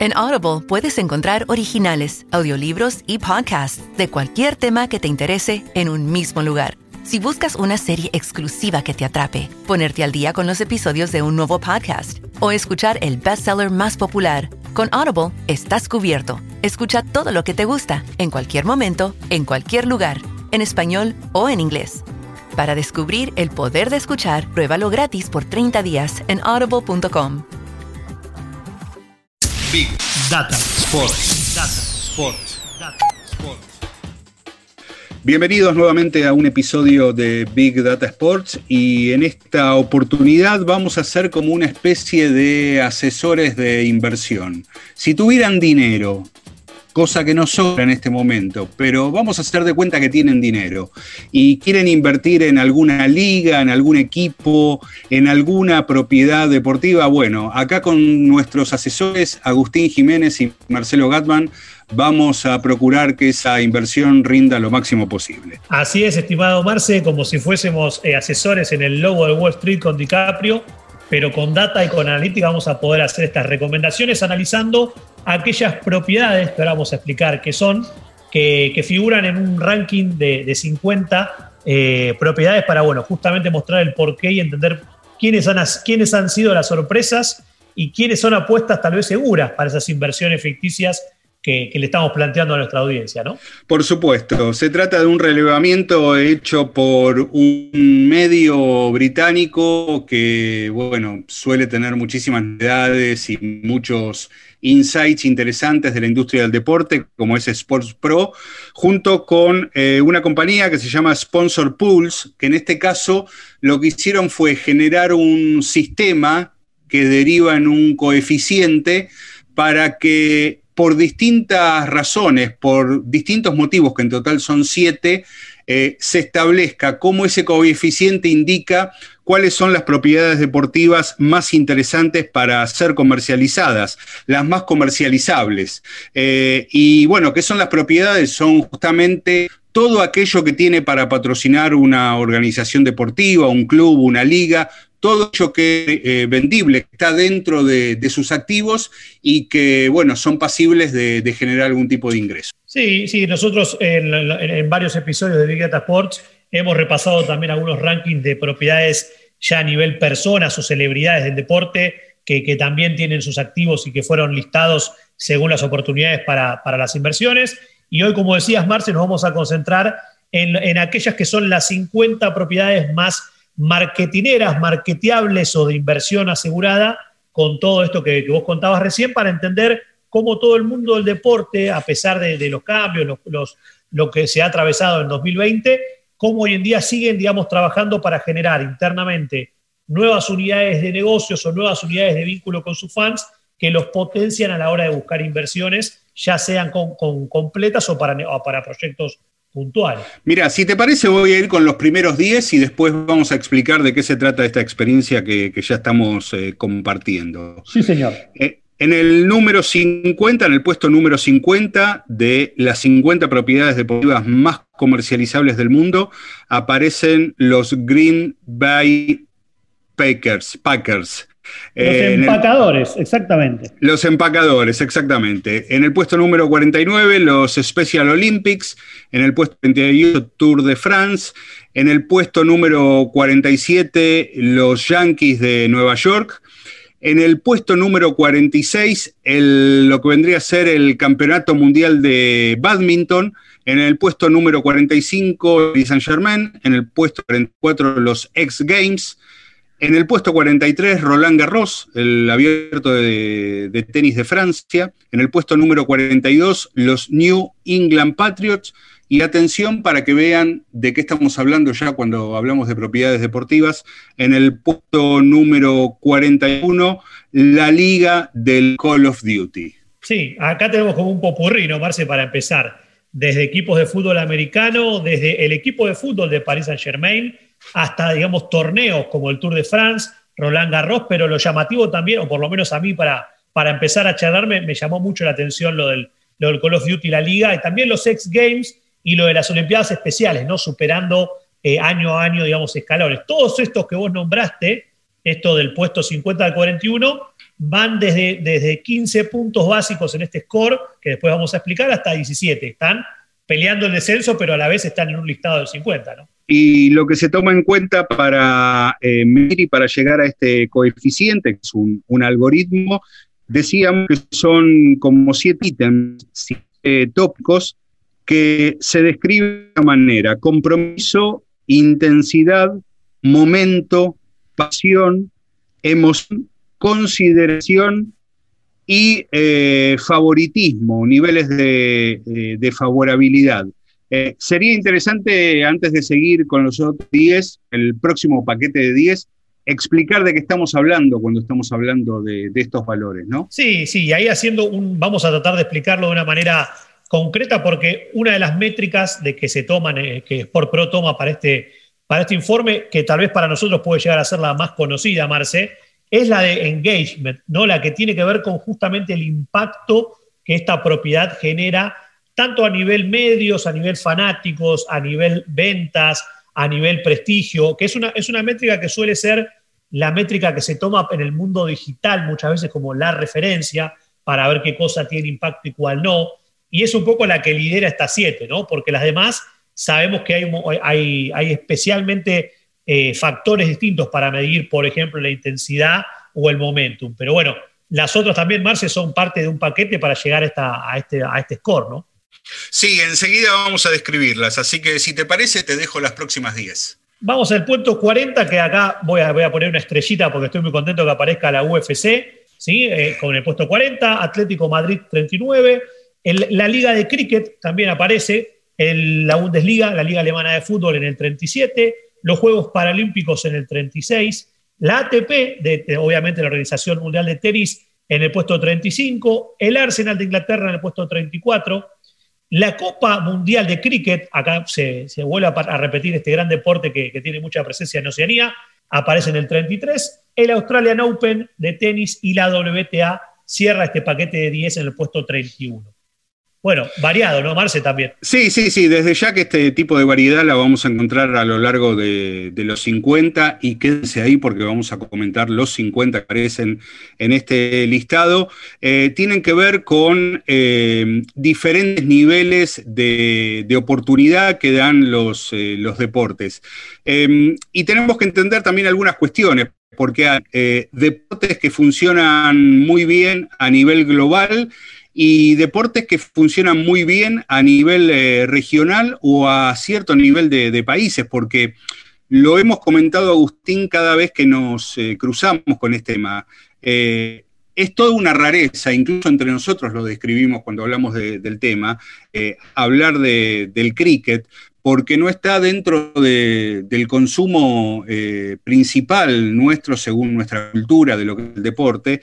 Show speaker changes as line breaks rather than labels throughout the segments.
En Audible puedes encontrar originales, audiolibros y podcasts de cualquier tema que te interese en un mismo lugar. Si buscas una serie exclusiva que te atrape, ponerte al día con los episodios de un nuevo podcast o escuchar el bestseller más popular, con Audible estás cubierto. Escucha todo lo que te gusta, en cualquier momento, en cualquier lugar, en español o en inglés. Para descubrir el poder de escuchar, pruébalo gratis por 30 días en audible.com.
Big Data Sports. Data Sports. Data Sports. Bienvenidos nuevamente a un episodio de Big Data Sports y en esta oportunidad vamos a ser como una especie de asesores de inversión. Si tuvieran dinero cosa que no sobra en este momento, pero vamos a hacer de cuenta que tienen dinero y quieren invertir en alguna liga, en algún equipo, en alguna propiedad deportiva. Bueno, acá con nuestros asesores Agustín Jiménez y Marcelo Gatman vamos a procurar que esa inversión rinda lo máximo posible.
Así es, estimado Marce, como si fuésemos eh, asesores en el logo de Wall Street con DiCaprio, pero con data y con analítica vamos a poder hacer estas recomendaciones analizando aquellas propiedades que ahora vamos a explicar que son, que, figuran en un ranking de, 50 eh, propiedades para, bueno, justamente mostrar el porqué y entender quiénes han, han sido las sorpresas y quiénes son apuestas tal vez seguras para esas inversiones ficticias que, le estamos planteando a nuestra audiencia, ¿no?
Por supuesto, se trata de un relevamiento hecho por un medio británico que, bueno, suele tener muchísimas novedades y muchos insights interesantes de la industria del deporte, como es Sports Pro, junto con eh, una compañía que se llama Sponsor Pools, que en este caso lo que hicieron fue generar un sistema que deriva en un coeficiente para que por distintas razones, por distintos motivos, que en total son siete, eh, se establezca cómo ese coeficiente indica cuáles son las propiedades deportivas más interesantes para ser comercializadas, las más comercializables. Eh, y bueno, ¿qué son las propiedades? Son justamente todo aquello que tiene para patrocinar una organización deportiva, un club, una liga, todo ello que eh, vendible está dentro de, sus activos y que, bueno, son pasibles de, generar algún tipo de ingreso.
Sí, sí, nosotros en, varios episodios de Big Data Sports hemos repasado también algunos rankings de propiedades ya a nivel personas o celebridades del deporte que, también tienen sus activos y que fueron listados según las oportunidades para, las inversiones. Y hoy, como decías, Marce, nos vamos a concentrar en, en aquellas que son las 50 propiedades más marketineras, marketeables o de inversión asegurada con todo esto que, vos contabas recién para entender cómo todo el mundo del deporte, a pesar de, los cambios, los, lo que se ha atravesado en 2020, cómo hoy en día siguen, digamos, trabajando para generar internamente nuevas unidades de negocios o nuevas unidades de vínculo con sus fans que los potencian a la hora de buscar inversiones, ya sean con, completas o para, o para proyectos puntual.
Mira, si te parece, voy a ir con los primeros 10 y después vamos a explicar de qué se trata esta experiencia que, ya estamos eh, compartiendo.
Sí, señor.
Eh, en el número 50, en el puesto número 50 de las 50 propiedades deportivas más comercializables del mundo, aparecen los Green Bay Packers. Packers
los eh, empacadores, exactamente.
Los empacadores, exactamente. En el puesto número 49, los Special Olympics. En el puesto 28, Tour de France. En el puesto número 47, los Yankees de Nueva York. En el puesto número 46, lo que vendría a ser el Campeonato Mundial de Badminton. En el puesto número 45, Saint Germain. En el puesto 44, los X Games. En el puesto 43, Roland Garros, el abierto de, tenis de Francia. En el puesto número 42, los New England Patriots. Y atención para que vean de qué estamos hablando ya cuando hablamos de propiedades deportivas. En el puesto número 41, la Liga del Call of Duty.
Sí, acá tenemos como un popurrí, ¿no, Marce, para empezar? Desde equipos de fútbol americano, desde el equipo de fútbol de Paris Saint-Germain, hasta, digamos, torneos como el Tour de France, Roland Garros, pero lo llamativo también, o por lo menos a mí para, para empezar a charlarme, me llamó mucho la atención lo del, Call of Duty, la liga, y también los X Games y lo de las Olimpiadas Especiales, ¿no? Superando eh, año a año, digamos, escalones. Todos estos que vos nombraste, esto del puesto 50 al 41, van desde, desde 15 puntos básicos en este score, que después vamos a explicar, hasta 17. Están peleando el descenso, pero a la vez están en un listado del 50, ¿no?
Y lo que se toma en cuenta para eh, medir y para llegar a este coeficiente, que es un, algoritmo, decíamos que son como siete ítems, siete tópicos, que se describen de esta manera, compromiso, intensidad, momento, pasión, emoción, consideración y eh, favoritismo, niveles de, eh, favorabilidad. Eh, sería interesante, antes de seguir con los otros 10, el próximo paquete de 10, explicar de qué estamos hablando cuando estamos hablando de, estos valores, ¿no?
Sí, sí, ahí haciendo un, vamos a tratar de explicarlo de una manera concreta, porque una de las métricas de que se toman, que Sport Pro toma para este, para este informe, que tal vez para nosotros puede llegar a ser la más conocida, Marce, es la de engagement, ¿no? la que tiene que ver con justamente el impacto que esta propiedad genera, tanto a nivel medios, a nivel fanáticos, a nivel ventas, a nivel prestigio, que es una, es una métrica que suele ser la métrica que se toma en el mundo digital muchas veces como la referencia para ver qué cosa tiene impacto y cuál no. Y es un poco la que lidera esta siete, ¿no? Porque las demás sabemos que hay, hay, hay especialmente eh, factores distintos para medir, por ejemplo, la intensidad o el momentum. Pero bueno, las otras también, Marce, son parte de un paquete para llegar a, este, a este score, ¿no?
Sí, enseguida vamos a describirlas, así que si te parece, te dejo las próximas 10.
Vamos al punto 40, que acá voy a, voy a poner una estrellita porque estoy muy contento que aparezca la UFC, ¿sí? Eh, con el puesto 40, Atlético Madrid 39, la Liga de Cricket también aparece, la Bundesliga, la Liga Alemana de Fútbol en el 37, los Juegos Paralímpicos en el 36, la ATP, de, obviamente la Organización Mundial de Tenis, en el puesto 35, el Arsenal de Inglaterra en el puesto 34, la Copa Mundial de Cricket, acá se, vuelve a, repetir este gran deporte que, que, tiene mucha presencia en Oceanía, aparece en el 33, el Australian Open de tenis y la WTA cierra este paquete de 10 en el puesto 31. Bueno, variado, ¿no, Marce, también?
Sí, sí, sí, desde ya que este tipo de variedad la vamos a encontrar a lo largo de, los 50 y quédense ahí porque vamos a comentar los 50 que aparecen en este listado. Eh, tienen que ver con eh, diferentes niveles de, oportunidad que dan los, eh, los deportes. Em, y tenemos que entender también algunas cuestiones porque hay deportes que funcionan muy bien a nivel global y deportes que funcionan muy bien a nivel eh, regional o a cierto nivel de, países, porque lo hemos comentado Agustín cada vez que nos eh, cruzamos con este tema. Eh, es toda una rareza, incluso entre nosotros lo describimos cuando hablamos del tema, hablar del cricket, porque no está dentro del consumo principal nuestro según nuestra cultura de lo que es el deporte.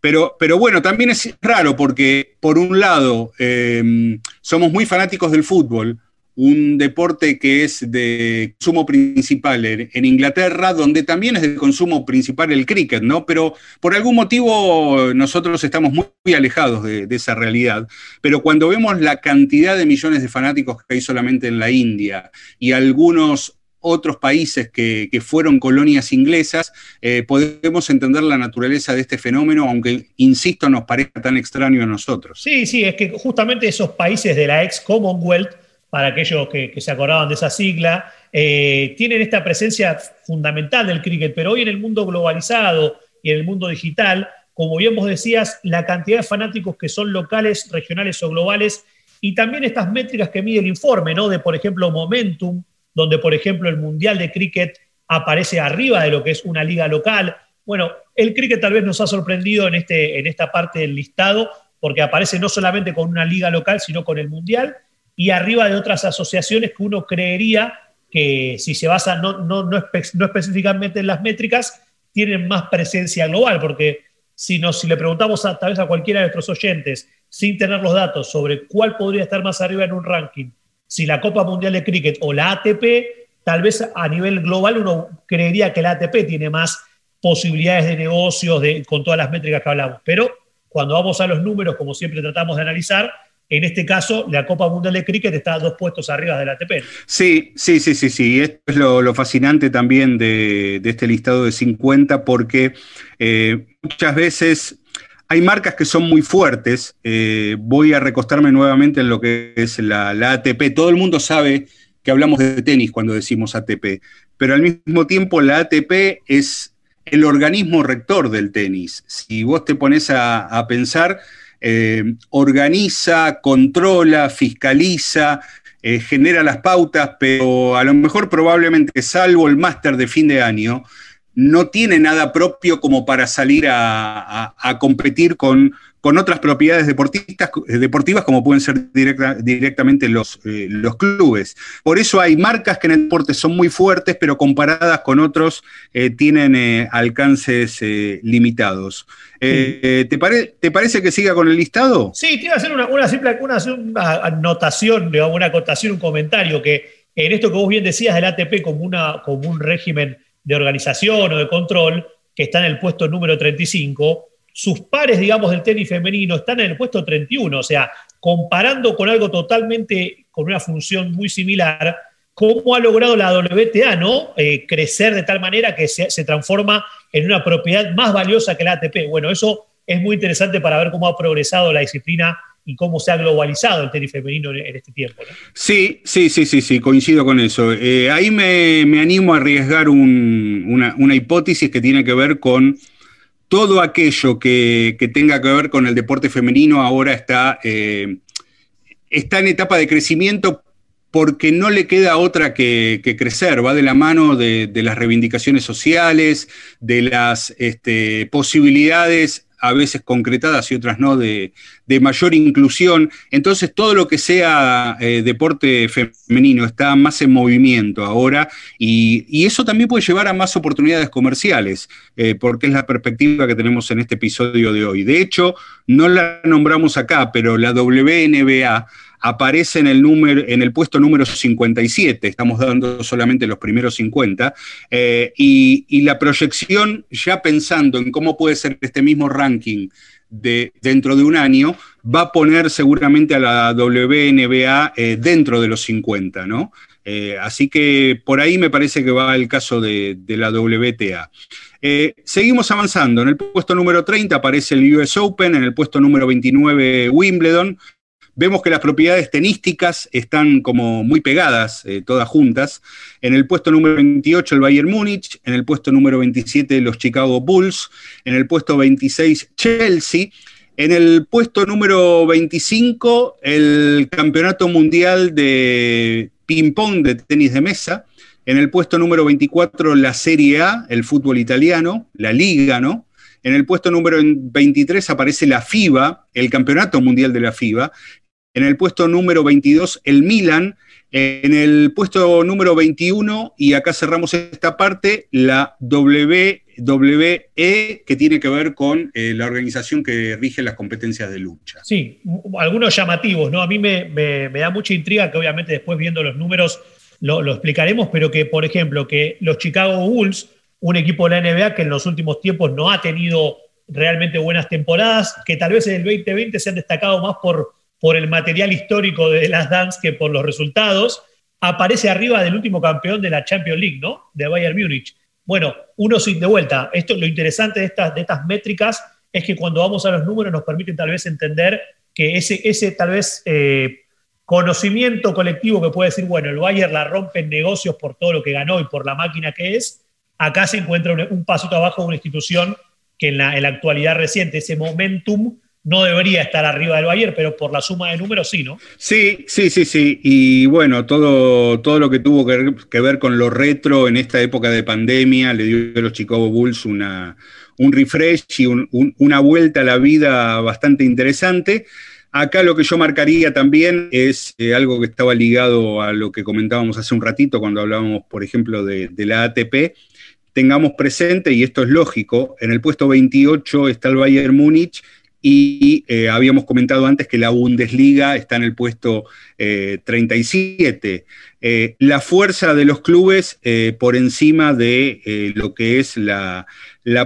Pero, pero bueno, también es raro porque, por un lado, em, somos muy fanáticos del fútbol, un deporte que es de consumo principal en, Inglaterra, donde también es de consumo principal el cricket, ¿no? Pero por algún motivo nosotros estamos muy, alejados de, esa realidad. Pero cuando vemos la cantidad de millones de fanáticos que hay solamente en la India y algunos otros países que, fueron colonias inglesas, eh, podemos entender la naturaleza de este fenómeno, aunque, insisto, nos parezca tan extraño a nosotros.
Sí, sí, es que justamente esos países de la ex Commonwealth, para aquellos que, se acordaban de esa sigla, eh, tienen esta presencia fundamental del cricket, pero hoy en el mundo globalizado y en el mundo digital, como bien vos decías, la cantidad de fanáticos que son locales, regionales o globales, y también estas métricas que mide el informe, ¿no? De, por ejemplo, momentum, donde por ejemplo el Mundial de Cricket aparece arriba de lo que es una liga local. Bueno, el cricket tal vez nos ha sorprendido en, este, en esta parte del listado, porque aparece no solamente con una liga local, sino con el Mundial, y arriba de otras asociaciones que uno creería que si se basa no, no, no, específicamente en las métricas, tienen más presencia global, porque si, nos, si le preguntamos a, tal vez a cualquiera de nuestros oyentes, sin tener los datos sobre cuál podría estar más arriba en un ranking, si la Copa Mundial de Cricket o la ATP, tal vez a nivel global uno creería que la ATP tiene más posibilidades de negocios de, con todas las métricas que hablamos. Pero cuando vamos a los números, como siempre tratamos de analizar, En este caso, la Copa Mundial de Cricket está a dos puestos arriba del ATP.
Sí, sí, sí, sí, sí. Esto es lo, fascinante también de, este listado de 50, porque eh, muchas veces hay marcas que son muy fuertes. Eh, voy a recostarme nuevamente en lo que es la, la, ATP. Todo el mundo sabe que hablamos de tenis cuando decimos ATP, pero al mismo tiempo la ATP es el organismo rector del tenis. Si vos te pones a pensar, eh, organiza, controla, fiscaliza, eh, genera las pautas, pero a lo mejor probablemente, salvo el máster de fin de año, no tiene nada propio como para salir a competir con con otras propiedades deportistas, deportivas como pueden ser directamente los, eh, los clubes. Por eso hay marcas que en el deporte son muy fuertes, pero comparadas con otros eh, tienen eh, alcances limitados. ¿te, ¿te, parece que siga con el listado?
Sí, quiero hacer una, simple una, anotación, una acotación, un comentario, que en esto que vos bien decías del ATP como, una, como un régimen de organización o de control, que está en el puesto número 35, sus pares, digamos, del tenis femenino están en el puesto 31, o sea, comparando con algo totalmente, con una función muy similar, cómo ha logrado la WTA, ¿no? Eh, crecer de tal manera que se, transforma en una propiedad más valiosa que la ATP. Bueno, eso es muy interesante para ver cómo ha progresado la disciplina y cómo se ha globalizado el tenis femenino en, este tiempo.
Sí, sí, sí, sí, sí, coincido con eso. Eh, ahí me, animo a arriesgar una, una hipótesis que tiene que ver con todo aquello que, tenga que ver con el deporte femenino ahora está, eh, está en etapa de crecimiento porque no le queda otra que, crecer, va de la mano de, las reivindicaciones sociales, de las este, posibilidades a veces concretadas y otras no, de, mayor inclusión. Entonces, todo lo que sea eh, deporte femenino está más en movimiento ahora y, eso también puede llevar a más oportunidades comerciales, eh, porque es la perspectiva que tenemos en este episodio de hoy. De hecho, no la nombramos acá, pero la WNBA aparece en el, número, en el puesto número 57, estamos dando solamente los primeros 50, eh, y, la proyección, ya pensando en cómo puede ser este mismo ranking de, dentro de un año, va a poner seguramente a la WNBA eh, dentro de los 50, ¿no? Eh, así que por ahí me parece que va el caso de, de la WTA. seguimos avanzando. En el puesto número 30 aparece el US Open, en el puesto número 29 Wimbledon, Vemos que las propiedades tenísticas están como muy pegadas, eh, todas juntas. En el puesto número 28 el Bayern Múnich, en el puesto número 27 los Chicago Bulls, en el puesto 26 Chelsea, en el puesto número 25 el Campeonato Mundial de Ping-Pong de tenis de mesa, en el puesto número 24 la Serie A, el fútbol italiano, la Liga, ¿no? En el puesto número 23 aparece la FIBA, el Campeonato Mundial de la FIBA. En el puesto número 22, el Milan. En el puesto número 21, y acá cerramos esta parte, la WWE, que tiene que ver con eh, la organización que rige las competencias de lucha.
Sí, algunos llamativos, ¿no? A mí me, da mucha intriga que obviamente después viendo los números lo, lo, explicaremos, pero que, por ejemplo, que los Chicago Bulls, un equipo de la NBA que en los últimos tiempos no ha tenido realmente buenas temporadas, que tal vez en el 2020 se han destacado más por por el material histórico de las Dance que por los resultados, aparece arriba del último campeón de la Champions League, ¿no? De Bayern Múnich. Bueno, uno sin de vuelta. Esto, lo interesante de estas, de estas métricas es que cuando vamos a los números nos permiten tal vez entender que ese, ese tal vez eh, conocimiento colectivo que puede decir, bueno, el Bayern la rompe en negocios por todo lo que ganó y por la máquina que es, acá se encuentra un, pasito abajo de una institución que en la, en la actualidad reciente, ese momentum no debería estar arriba del Bayern, pero por la suma de números sí, ¿no?
Sí, sí, sí, sí. Y bueno, todo, todo lo que tuvo que, ver con lo retro en esta época de pandemia le dio a los Chicago Bulls una, un refresh y una vuelta a la vida bastante interesante. Acá lo que yo marcaría también es eh, algo que estaba ligado a lo que comentábamos hace un ratito cuando hablábamos, por ejemplo, de, de la ATP tengamos presente, y esto es lógico, en el puesto 28 está el Bayern Múnich y eh, habíamos comentado antes que la Bundesliga está en el puesto 37. Eh, eh, la fuerza de los clubes por encima de lo que es la,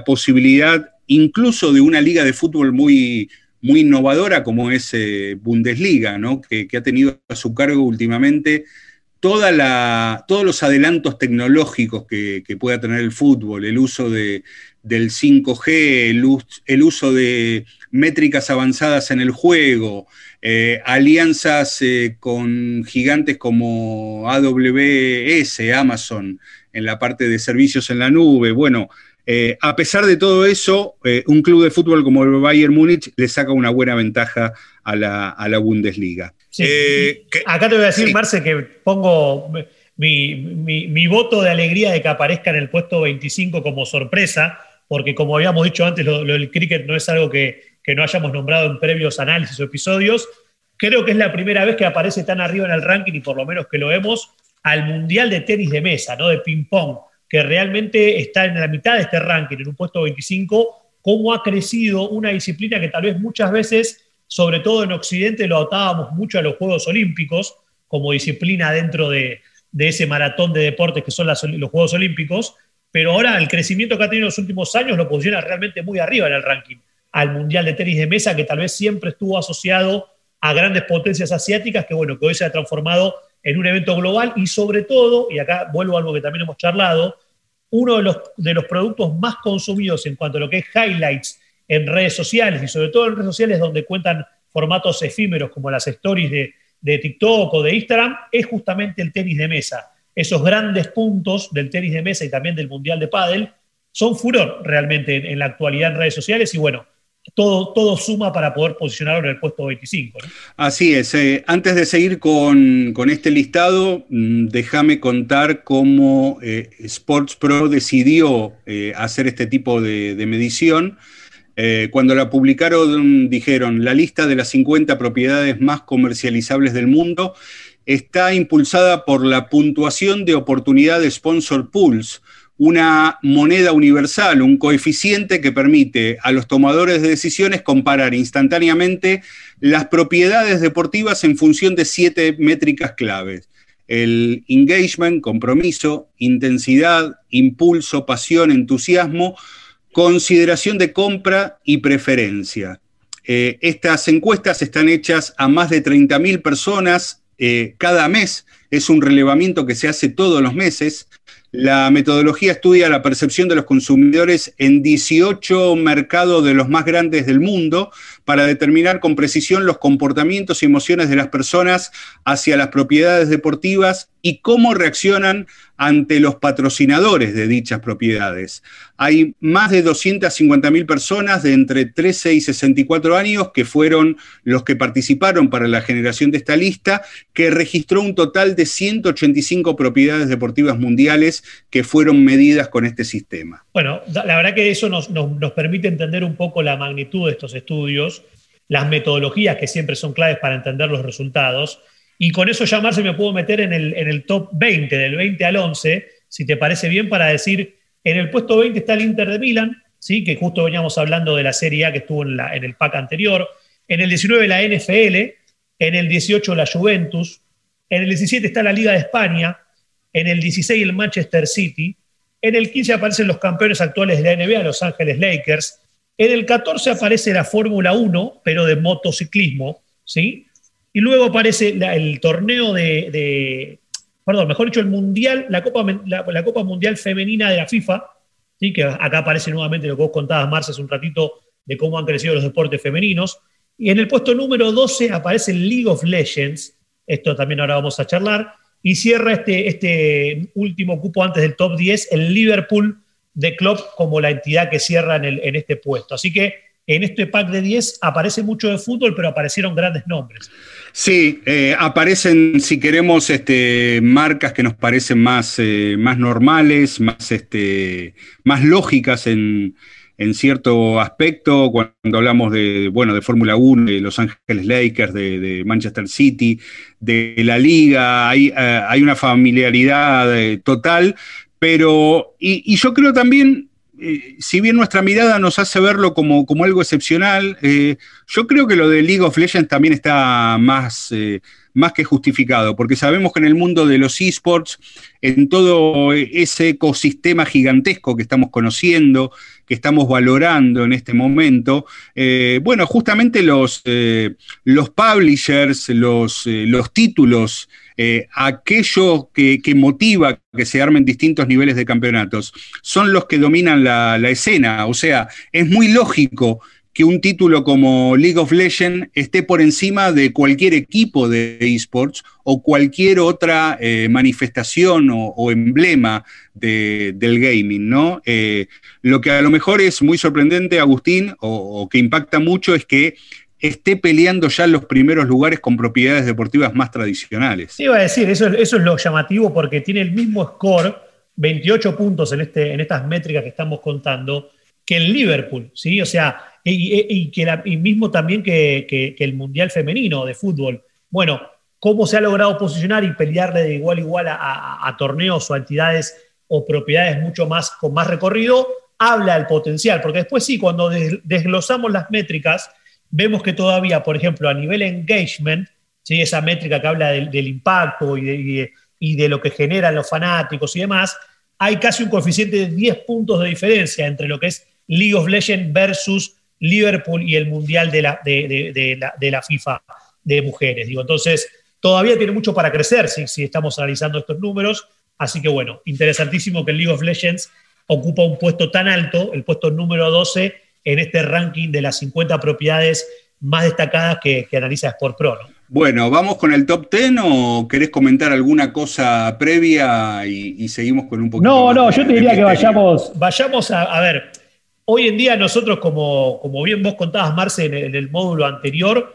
posibilidad incluso de una liga de fútbol muy, muy innovadora como es Bundesliga, que, ha tenido a su cargo últimamente toda la, todos los adelantos tecnológicos que, pueda tener el fútbol, el uso de, del 5G, el, uso de métricas avanzadas en el juego, eh, alianzas eh, con gigantes como AWS, Amazon, en la parte de servicios en la nube. Bueno, eh, a pesar de todo eso, un club de fútbol como el Bayern Múnich le saca una buena ventaja a la, Bundesliga.
Acá te voy a decir, Marce, que pongo mi, voto de alegría de que aparezca en el puesto 25 como sorpresa, porque como habíamos dicho antes, lo, del cricket no es algo que, que, no hayamos nombrado en previos análisis o episodios. Creo que es la primera vez que aparece tan arriba en el ranking, y por lo menos que lo vemos, al Mundial de Tenis de Mesa, ¿no? de ping-pong, que realmente está en la mitad de este ranking, en un puesto 25, cómo ha crecido una disciplina que tal vez muchas veces, sobre todo en Occidente, lo atábamos mucho a los Juegos Olímpicos, como disciplina dentro de, de ese maratón de deportes que son los Juegos Olímpicos, pero ahora el crecimiento que ha tenido en los últimos años lo posiciona realmente muy arriba en el ranking, al Mundial de Tenis de Mesa, que tal vez siempre estuvo asociado a grandes potencias asiáticas, que bueno, hoy se ha transformado en un evento global. Y sobre todo, y acá vuelvo a algo que también hemos charlado, uno de los, de los productos más consumidos en cuanto a lo que es highlights en redes sociales y sobre todo en redes sociales donde cuentan formatos efímeros como las stories de, de TikTok o de Instagram, es justamente el tenis de mesa esos grandes puntos del tenis de mesa y también del Mundial de Pádel son furor realmente en, la actualidad en redes sociales y bueno, todo, todo suma para poder posicionarlo en el puesto 25.
Así es. Eh, antes de seguir con, este listado, mm, déjame contar cómo eh, Sports Pro decidió eh, hacer este tipo de medición. cuando la publicaron, dijeron la lista de las 50 propiedades más comercializables del mundo está impulsada por la puntuación de oportunidad de Sponsor Pools, una moneda universal, un coeficiente que permite a los tomadores de decisiones comparar instantáneamente las propiedades deportivas en función de siete métricas claves. El engagement, compromiso, intensidad, impulso, pasión, entusiasmo, consideración de compra y preferencia. Eh, estas encuestas están hechas a más de 30.000 personas eh, cada mes, es un relevamiento que se hace todos los meses. La metodología estudia la percepción de los consumidores en 18 mercados de los más grandes del mundo para determinar con precisión los comportamientos y emociones de las personas hacia las propiedades deportivas y cómo reaccionan ante los patrocinadores de dichas propiedades. Hay más de 250.000 personas de entre 13 y 64 años que fueron los que participaron para la generación de esta lista, que registró un total de 185 propiedades deportivas mundiales que fueron medidas con este sistema.
Bueno, la verdad que eso nos, nos permite entender un poco la magnitud de estos estudios, las metodologías que siempre son claves para entender los resultados y con eso ya, me puedo meter en el, en el top 20, del 20 al 11, si te parece bien, para decir, en el puesto 20 está el Inter de Milán, ¿sí? que justo veníamos hablando de la Serie A que estuvo en, la, en el pack anterior, en el 19 la NFL, en el 18 la Juventus, en el 17 está la Liga de España, en el 16 el Manchester City, en el 15 aparecen los campeones actuales de la NBA, Los Ángeles Lakers, en el 14 aparece la Fórmula 1, pero de motociclismo, ¿sí? Y luego aparece el torneo de, perdón, mejor dicho, el Mundial, la Copa, la, Copa Mundial Femenina de la FIFA, ¿sí? que acá aparece nuevamente lo que vos contabas, Marcia, hace un ratito, de cómo han crecido los deportes femeninos. Y en el puesto número 12 aparece el League of Legends, esto también ahora vamos a charlar, y cierra este, este último cupo antes del top 10, el Liverpool de Klopp como la entidad que cierra en, en este puesto. Así que en este pack de 10 aparece mucho de fútbol, pero aparecieron grandes nombres.
Sí, eh, aparecen, si queremos, este, marcas que nos parecen más, eh, más normales, más, este, más lógicas en, cierto aspecto, cuando hablamos de, bueno, de Fórmula 1, de Los Ángeles Lakers, de, Manchester City, de la liga, hay, eh, hay una familiaridad total, pero, y, yo creo también eh, si bien nuestra mirada nos hace verlo como, como algo excepcional, eh, yo creo que lo de League of Legends también está más, eh, más que justificado, porque sabemos que en el mundo de los esports, en todo ese ecosistema gigantesco que estamos conociendo, que estamos valorando en este momento, bueno, justamente los, los publishers, los, los títulos, eh, aquello que, motiva que se armen distintos niveles de campeonatos, son los que dominan la, escena. O sea, es muy lógico que un título como League of Legends esté por encima de cualquier equipo de esports o cualquier otra eh, manifestación o, emblema del gaming, ¿no? Eh, lo que a lo mejor es muy sorprendente, Agustín, o que impacta mucho, es que esté peleando ya en los primeros lugares con propiedades deportivas más tradicionales.
Iba a decir, eso, es lo llamativo porque tiene el mismo score, 28 puntos en, este, en estas métricas que estamos contando, que el Liverpool, ¿sí? O sea, y, que mismo también que, el Mundial Femenino de Fútbol. Bueno, cómo se ha logrado posicionar y pelearle de igual a igual a, torneos o entidades o propiedades mucho más con más recorrido, habla del potencial, porque después sí, cuando desglosamos las métricas, vemos que todavía, por ejemplo, a nivel engagement, ¿sí? esa métrica que habla del, impacto y de, lo que generan los fanáticos y demás, hay casi un coeficiente de 10 puntos de diferencia entre lo que es League of Legends versus Liverpool y el Mundial de la, de, la, FIFA de mujeres. Digo, entonces, todavía tiene mucho para crecer si, si estamos analizando estos números. Así que bueno, interesantísimo que el League of Legends ocupa un puesto tan alto, el puesto número 12, en este ranking de las 50 propiedades más destacadas que, analiza Sport Pro.
Bueno, ¿vamos con el top 10 o querés comentar alguna cosa previa y, seguimos con un poquito?
No, no, yo te diría que vayamos, vayamos a, ver. Hoy en día nosotros, como, como bien vos contabas, Marce, en el, módulo anterior,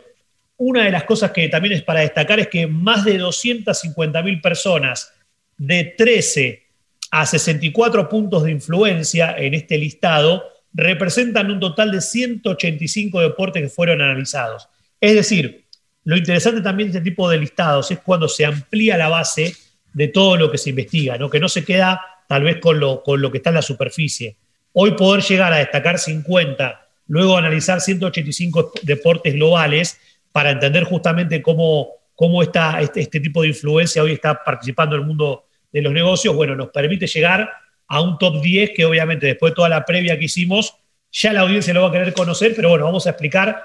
una de las cosas que también es para destacar es que más de 250 mil personas de 13 a 64 puntos de influencia en este listado representan un total de 185 deportes que fueron analizados. Es decir, lo interesante también de este tipo de listados es cuando se amplía la base de todo lo que se investiga, ¿no? que no se queda tal vez con lo, con lo que está en la superficie. Hoy poder llegar a destacar 50, luego analizar 185 deportes globales para entender justamente cómo, cómo está este, este tipo de influencia hoy está participando en el mundo de los negocios, bueno, nos permite llegar a un top 10 que obviamente después de toda la previa que hicimos, ya la audiencia lo va a querer conocer, pero bueno, vamos a explicar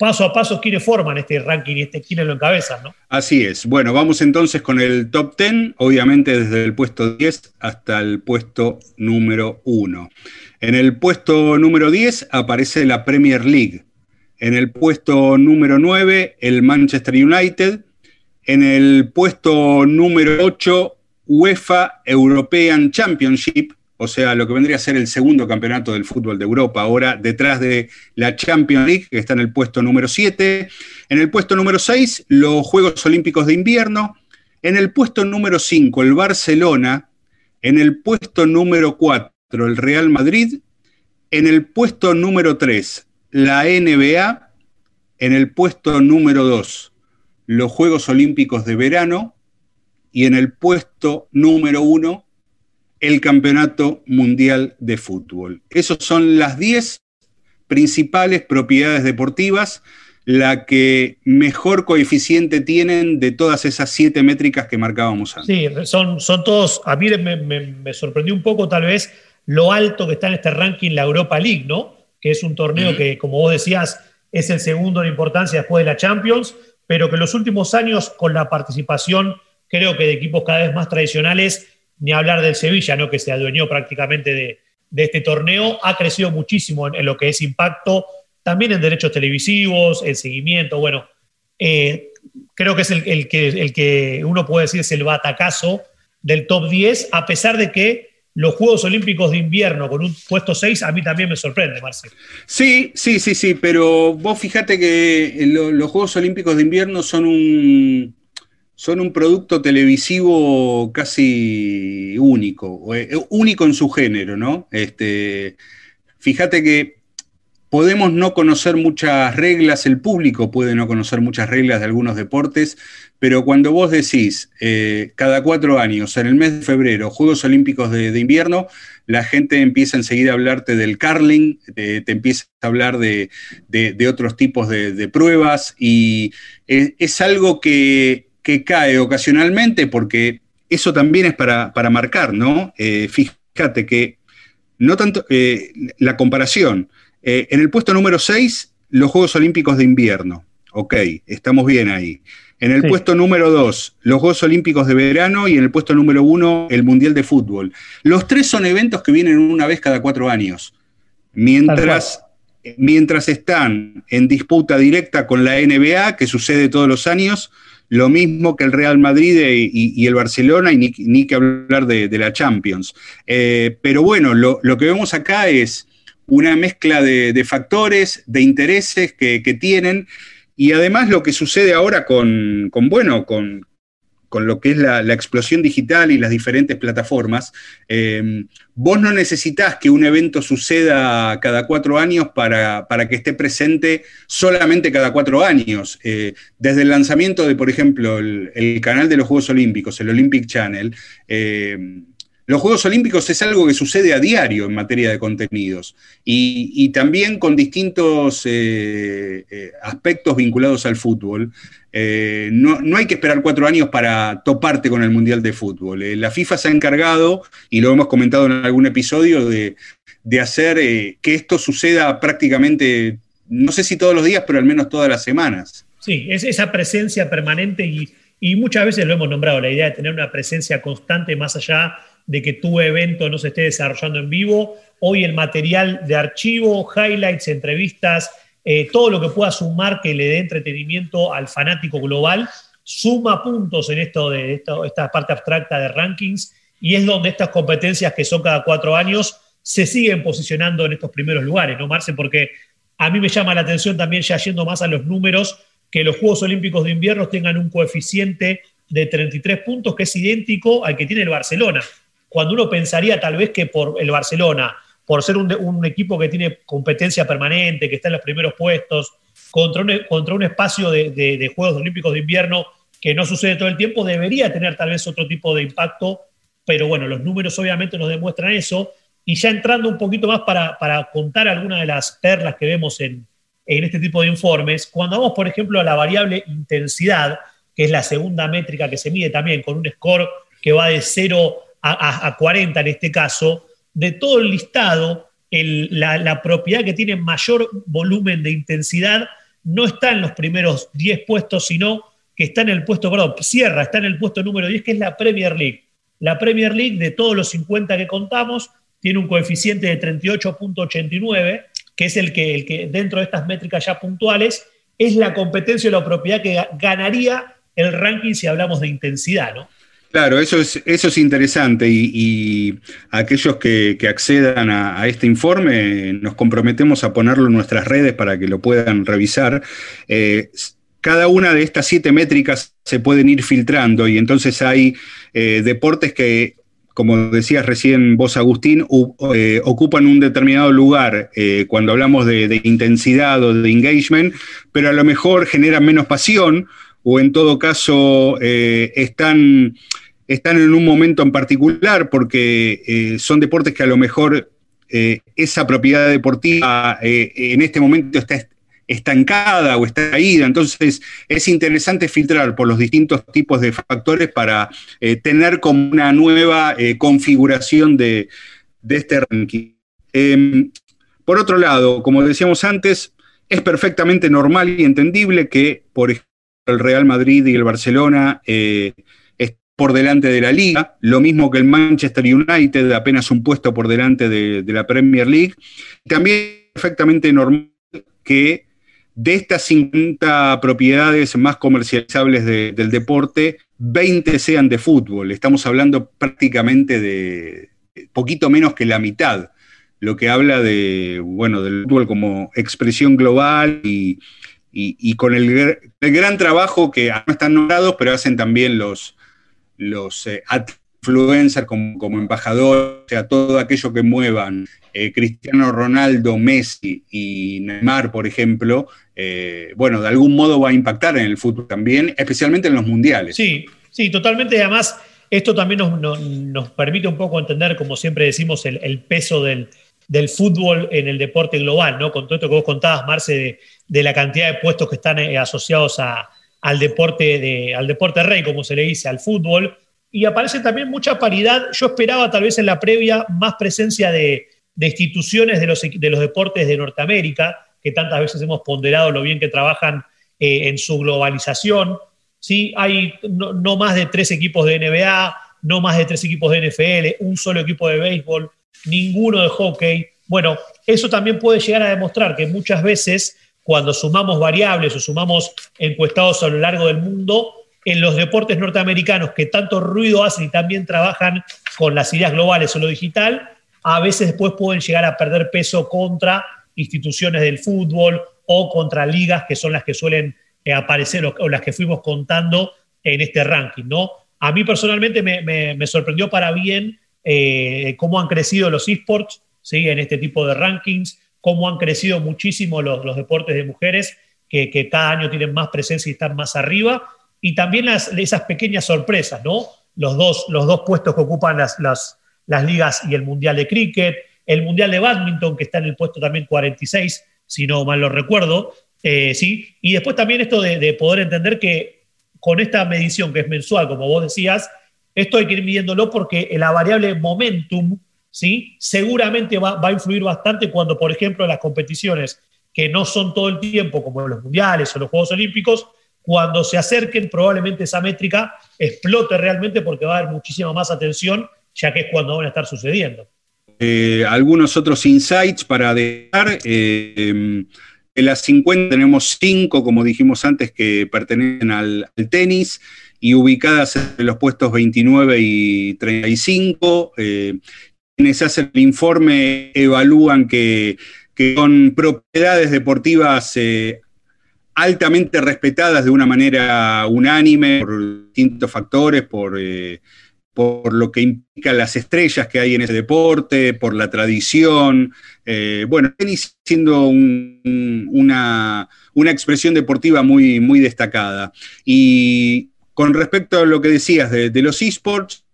paso a paso quiénes forman este ranking y este, quiénes lo encabezan, ¿no?
Así es. Bueno, vamos entonces con el top 10, obviamente desde el puesto 10 hasta el puesto número 1. En el puesto número 10 aparece la Premier League. En el puesto número 9, el Manchester United. En el puesto número 8, UEFA European Championship, o sea, lo que vendría a ser el segundo campeonato del fútbol de Europa, ahora detrás de la Champions League, que está en el puesto número 7. En el puesto número 6, los Juegos Olímpicos de Invierno. En el puesto número 5, el Barcelona. En el puesto número 4, el Real Madrid. En el puesto número 3, la NBA. En el puesto número 2, los Juegos Olímpicos de Verano y en el puesto número uno el Campeonato Mundial de Fútbol. Esas son las 10 principales propiedades deportivas, la que mejor coeficiente tienen de todas esas siete métricas que marcábamos antes.
Sí, son, son todos, a mí me, sorprendió un poco tal vez lo alto que está en este ranking la Europa League, ¿no? Que es un torneo que, como vos decías, es el segundo en importancia después de la Champions, pero que en los últimos años con la participación creo que de equipos cada vez más tradicionales, ni hablar del Sevilla, que se adueñó prácticamente de, este torneo, ha crecido muchísimo en, lo que es impacto, también en derechos televisivos, en seguimiento, bueno, eh, creo que es el, que, el que uno puede decir es el batacazo del top 10, a pesar de que los Juegos Olímpicos de Invierno con un puesto 6 a mí también me sorprende, Marcelo.
Sí, sí, sí, sí, pero vos fíjate que los Juegos Olímpicos de Invierno son un, son un producto televisivo casi único, eh, único en su género, ¿no? Este, fíjate que podemos no conocer muchas reglas, el público puede no conocer muchas reglas de algunos deportes, pero cuando vos decís eh, cada cuatro años, en el mes de febrero, Juegos Olímpicos de, invierno, la gente empieza enseguida a hablarte del carling, te, empieza a hablar de, otros tipos de, pruebas y es, algo que, cae ocasionalmente porque eso también es para, marcar, ¿no? Eh, fíjate que no tanto eh, la comparación. Eh, en el puesto número 6, los Juegos Olímpicos de invierno. Ok, estamos bien ahí. En el puesto número 2, los Juegos Olímpicos de verano y en el puesto número 1, el Mundial de Fútbol. Los tres son eventos que vienen una vez cada cuatro años. Mientras, mientras están en disputa directa con la NBA, que sucede todos los años, lo mismo que el Real Madrid y, el Barcelona, y ni, que hablar de, la Champions. Eh, pero bueno, lo, que vemos acá es una mezcla de, factores, de intereses que, tienen, y además lo que sucede ahora con, bueno, con, lo que es la, explosión digital y las diferentes plataformas, eh, vos no necesitas que un evento suceda cada cuatro años para, que esté presente solamente cada cuatro años. Eh, desde el lanzamiento de, por ejemplo, el, canal de los Juegos Olímpicos, el Olympic Channel, eh, los Juegos Olímpicos es algo que sucede a diario en materia de contenidos y, también con distintos eh, eh, aspectos vinculados al fútbol. Eh, no, hay que esperar cuatro años para toparte con el Mundial de Fútbol. la FIFA se ha encargado, y lo hemos comentado en algún episodio, de, hacer que esto suceda prácticamente, no sé si todos los días, pero al menos todas las semanas.
Sí, es esa presencia permanente y, y muchas veces lo hemos nombrado, la idea de tener una presencia constante más allá de que tu evento no se esté desarrollando en vivo. Hoy el material de archivo, highlights, entrevistas, eh, todo lo que pueda sumar que le dé entretenimiento al fanático global, suma puntos en esto de esta parte abstracta de rankings y es donde estas competencias que son cada cuatro años se siguen posicionando en estos primeros lugares, ¿no, Marce? Porque a mí me llama la atención también, ya yendo más a los números, que los Juegos Olímpicos de Invierno tengan un coeficiente de 33 puntos que es idéntico al que tiene el Barcelona cuando uno pensaría tal vez que por el Barcelona, por ser un, equipo que tiene competencia permanente, que está en los primeros puestos, contra un, espacio de, Juegos Olímpicos de invierno que no sucede todo el tiempo, debería tener tal vez otro tipo de impacto, pero bueno, los números obviamente nos demuestran eso. Y ya entrando un poquito más para, contar algunas de las perlas que vemos en, en este tipo de informes, cuando vamos, por ejemplo, a la variable intensidad, que es la segunda métrica que se mide también con un score que va de 0 a, 40 en este caso, de todo el listado, la, propiedad que tiene mayor volumen de intensidad no está en los primeros 10 puestos, sino que está en el puesto, perdón, cierra, está en el puesto número 10, que es la Premier League. La Premier League, de todos los 50 que contamos, tiene un coeficiente de 38.89, que es el que, el que dentro de estas métricas ya puntuales, es la competencia o la propiedad que ganaría el ranking si hablamos de intensidad, ¿no?
Claro, eso es, eso es interesante y, aquellos que, accedan a, este informe nos comprometemos a ponerlo en nuestras redes para que lo puedan revisar. Eh, cada una de estas siete métricas se pueden ir filtrando y entonces hay eh, deportes que, como decías recién vos, Agustín, eh, ocupan un determinado lugar cuando hablamos de, de intensidad o de engagement, pero a lo mejor generan menos pasión o en todo caso están están en un momento en particular porque eh, son deportes que a lo mejor eh, esa propiedad deportiva eh, en este momento está estancada o está caída. Entonces es interesante filtrar por los distintos tipos de factores para tener como una nueva configuración de, este ranking. Em, por otro lado, como decíamos antes, es perfectamente normal y entendible que, por ejemplo, el Real Madrid y el Barcelona por delante de la liga, lo mismo que el Manchester United, apenas un puesto por delante de, la Premier League. También es perfectamente normal que de estas 50 propiedades más comercializables del deporte, 20 sean de fútbol. Estamos hablando prácticamente de poquito menos que la mitad, lo que habla de, bueno, del fútbol como expresión global y, con el, el, gran trabajo que no están nombrados, pero hacen también los, los eh, influencers, como, como embajador, o sea, todo aquello que muevan eh, Cristiano Ronaldo, Messi y Neymar, por ejemplo, eh, bueno, de algún modo va a impactar en el fútbol también, especialmente en los mundiales.
Sí, sí, totalmente. Además, esto también nos, permite un poco entender, como siempre decimos, el, peso del, fútbol en el deporte global, ¿no? Con todo esto que vos contabas, Marce, de, la cantidad de puestos que están eh, asociados al, deporte de, al deporte rey, como se le dice, al fútbol. Y aparece también mucha paridad. Yo esperaba tal vez en la previa más presencia de, de instituciones de los, de los deportes de Norteamérica, que tantas veces hemos ponderado lo bien que trabajan eh, en su globalización. ¿sí? Hay no, más de tres equipos de NBA, no más de tres equipos de NFL, un solo equipo de béisbol, ninguno de hockey. Bueno, eso también puede llegar a demostrar que muchas veces cuando sumamos variables o sumamos encuestados a lo largo del mundo, en los deportes norteamericanos que tanto ruido hacen y también trabajan con las ideas globales o lo digital, a veces después pueden llegar a perder peso contra instituciones del fútbol o contra ligas que son las que suelen eh, aparecer o, las que fuimos contando en este ranking, ¿no? A mí personalmente me, sorprendió para bien eh, cómo han crecido los esports ¿sí? en este tipo de rankings, cómo han crecido muchísimo los, deportes de mujeres, que, cada año tienen más presencia y están más arriba, y también esas pequeñas sorpresas, ¿no? Los dos, los dos puestos que ocupan las, las, ligas y el Mundial de Cricket, el Mundial de Badminton, que está en el puesto también 46, si no mal lo recuerdo, eh, ¿sí? Y después también esto de, poder entender que con esta medición que es mensual, como vos decías, esto hay que ir midiéndolo porque la variable momentum, ¿sí? Seguramente va, va a influir bastante cuando, por ejemplo, las competiciones que no son todo el tiempo, como los mundiales o los Juegos Olímpicos, cuando se acerquen, probablemente esa métrica explote realmente porque va a haber muchísima más atención ya que es cuando van a estar sucediendo.
Eh, algunos otros insights para dejar. Eh, en las 50 tenemos 5, como dijimos antes, que pertenecen al, tenis y ubicadas en los puestos 29 y 35. Eh, quienes hacen el informe evalúan que, son propiedades deportivas altamente respetadas de una manera unánime por distintos factores, por por lo que implica las estrellas que hay en ese deporte, por la tradición. Eh, bueno, tenis siendo una, expresión deportiva muy, muy destacada. Y con respecto a lo que decías de, los esports,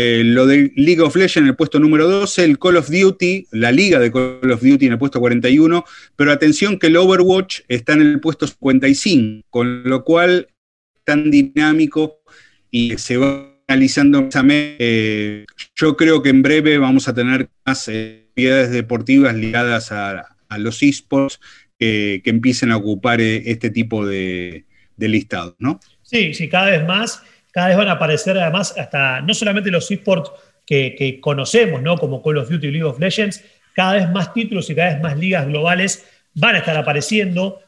eh, lo de League of Legends en el puesto número 12, el Call of Duty, la liga de Call of Duty en el puesto 41, pero atención que el Overwatch está en el puesto 55, con lo cual tan dinámico y se va analizando eh, yo creo que en breve vamos a tener más eh, actividades deportivas ligadas a, los esports que empiecen a ocupar este tipo de, listados, ¿no?
Sí, sí, cada vez más, cada vez van a aparecer además hasta no solamente los esports que, conocemos, ¿no? Como Call of Duty League of Legends, cada vez más títulos y cada vez más ligas globales van a estar apareciendo.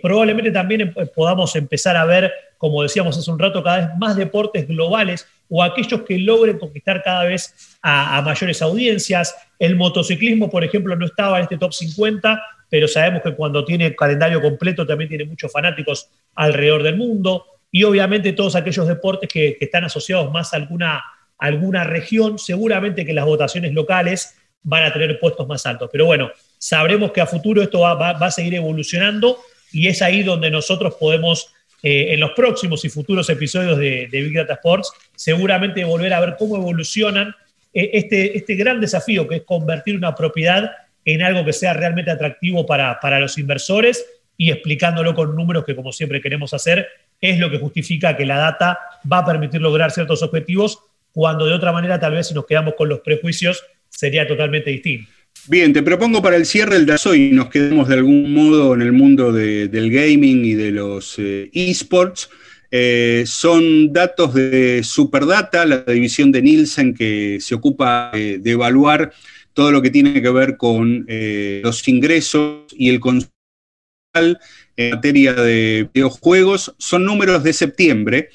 probablemente también podamos empezar a ver, como decíamos hace un rato, cada vez más deportes globales o aquellos que logren conquistar cada vez a, mayores audiencias. El motociclismo, por ejemplo, no estaba en este top 50, pero sabemos que cuando tiene calendario completo también tiene muchos fanáticos alrededor del mundo. Y obviamente todos aquellos deportes que, están asociados más a alguna, alguna región, seguramente que las votaciones locales van a tener puestos más altos. Pero bueno, sabremos que a futuro esto va, va a seguir evolucionando y es ahí donde nosotros podemos eh, en los próximos y futuros episodios de, Big Data Sports, seguramente volver a ver cómo evolucionan eh, este, este gran desafío que es convertir una propiedad en algo que sea realmente atractivo para, para los inversores y explicándolo con números que como siempre queremos hacer, es lo que justifica que la data va a permitir lograr ciertos objetivos, cuando de otra manera tal vez si nos quedamos con los prejuicios sería totalmente distinto.
Bien, te propongo para el cierre el de hoy, nos quedemos de algún modo en el mundo del gaming y de los eh, esports. Eh, son datos de Superdata, la división de Nielsen que se ocupa de evaluar todo lo que tiene que ver con eh, los ingresos y el consumo en materia de videojuegos. Son números de septiembre.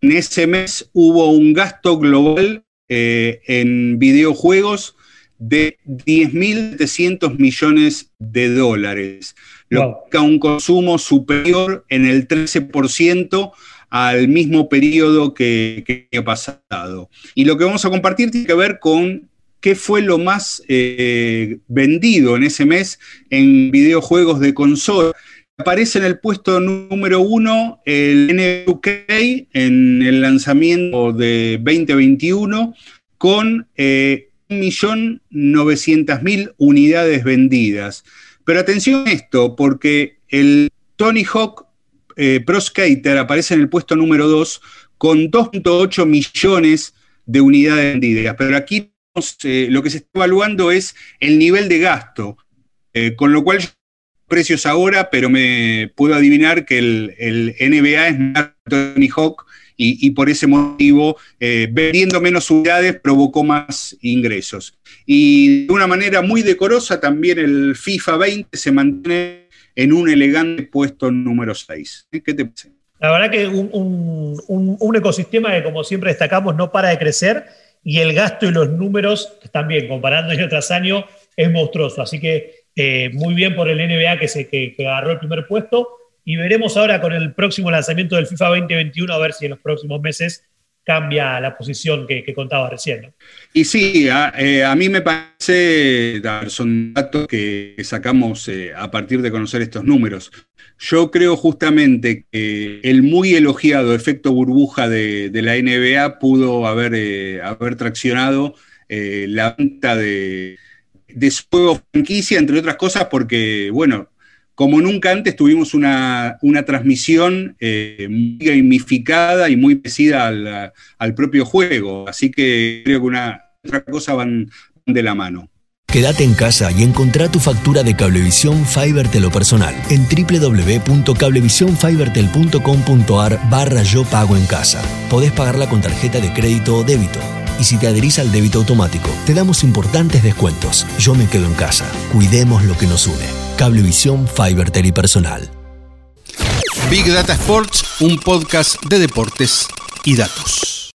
En ese mes hubo un gasto global en videojuegos de 10.700 millones de dólares, lo que a un consumo superior en el 13% al mismo periodo que, año pasado. Y lo que vamos a compartir tiene que ver con qué fue lo más eh, vendido en ese mes en videojuegos de consola. Aparece en el puesto número uno el NUK en el lanzamiento de 2021 con eh, 1.900.000 unidades vendidas. Pero atención a esto, porque el Tony Hawk eh, Pro Skater aparece en el puesto número 2 con 2.8 millones de unidades vendidas. Pero aquí eh, lo que se está evaluando es el nivel de gasto, eh, con lo cual precios ahora, pero me puedo adivinar que el, NBA es más Tony Hawk y, por ese motivo, eh, vendiendo menos unidades, provocó más ingresos. Y de una manera muy decorosa, también el FIFA 20 se mantiene en un elegante puesto número 6. ¿Eh? ¿Qué te parece?
La verdad que un, ecosistema que, como siempre destacamos, no para de crecer y el gasto y los números, también comparando año tras año, es monstruoso. Así que eh, muy bien por el NBA que, se, que agarró el primer puesto y veremos ahora con el próximo lanzamiento del FIFA 2021 a ver si en los próximos meses cambia la posición que, contaba recién.
Y sí, eh, a, mí me parece, son datos que sacamos eh, a partir de conocer estos números. Yo creo justamente que el muy elogiado efecto burbuja de, la NBA pudo haber, haber traccionado la venta de, de juego franquicia, entre otras cosas, porque, bueno, como nunca antes tuvimos una, transmisión eh, muy gamificada y muy parecida al, propio juego. Así que creo que una otra cosa van de la mano.
Quédate en casa y encontrá tu factura de Cablevisión Fibertel personal en www.cablevisionfibertel.com.ar barra yo pago en casa. Podés pagarla con tarjeta de crédito o débito. Y si te adherís al débito automático, te damos importantes descuentos. Yo me quedo en casa. Cuidemos lo que nos une. Cablevisión Fiber Personal.
Big Data Sports, un podcast de deportes y datos.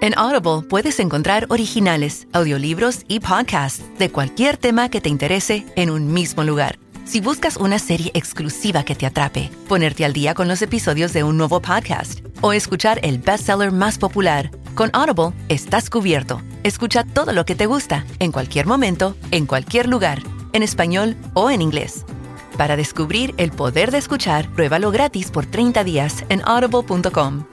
En Audible puedes encontrar originales, audiolibros y podcasts de cualquier tema que te interese en un mismo lugar. Si buscas una serie exclusiva que te atrape, ponerte al día con los episodios de un nuevo podcast o escuchar el bestseller más popular, con Audible estás cubierto. Escucha todo lo que te gusta, en cualquier momento, en cualquier lugar en español o en inglés. Para descubrir el poder de escuchar, pruébalo gratis por 30 días en audible.com.